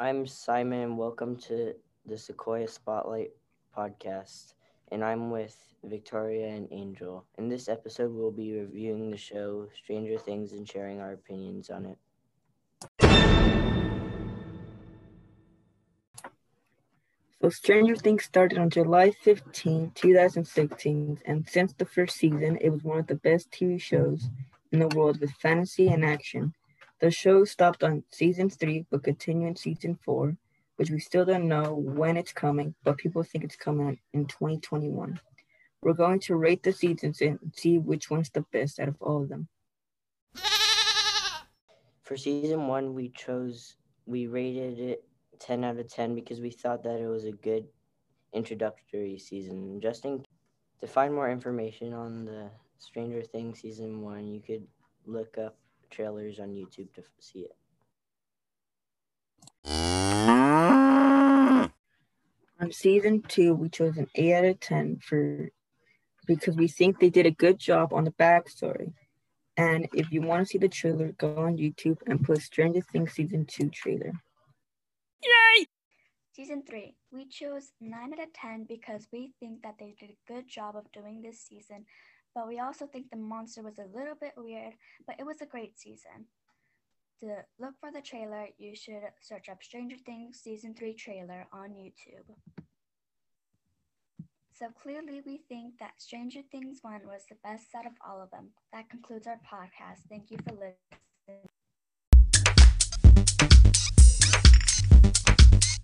I'm Simon, welcome to the Sequoia Spotlight podcast. And I'm with Victoria and Angel. In this episode, we'll be reviewing the show Stranger Things and sharing our opinions on it. So, Stranger Things started on July 15, 2016, and since the first season, it was one of the best TV shows in the world with fantasy and action. The show stopped on season three, but continued in season four, which we still don't know when it's coming, but people think it's coming in 2021. We're going to rate the seasons and see which one's the best out of all of them. For season one, we chose, we rated it 10 out of 10 because we thought that it was a good introductory season. Just in, to find more information on the Stranger Things season one, you could look up trailers on YouTube to see it. On season two, we chose an 8 out of 10 for because we think they did a good job on the backstory. And if you want to see the trailer, go on YouTube and put Stranger Things season two trailer. Yay! Season 3. We chose 9 out of 10 because we think that they did a good job of doing this season, but we also think the monster was a little bit weird, but it was a great season. To look for the trailer, you should search up Stranger Things Season 3 trailer on YouTube. So clearly, we think that Stranger Things 1 was the best out of all of them. That concludes our podcast. Thank you for listening.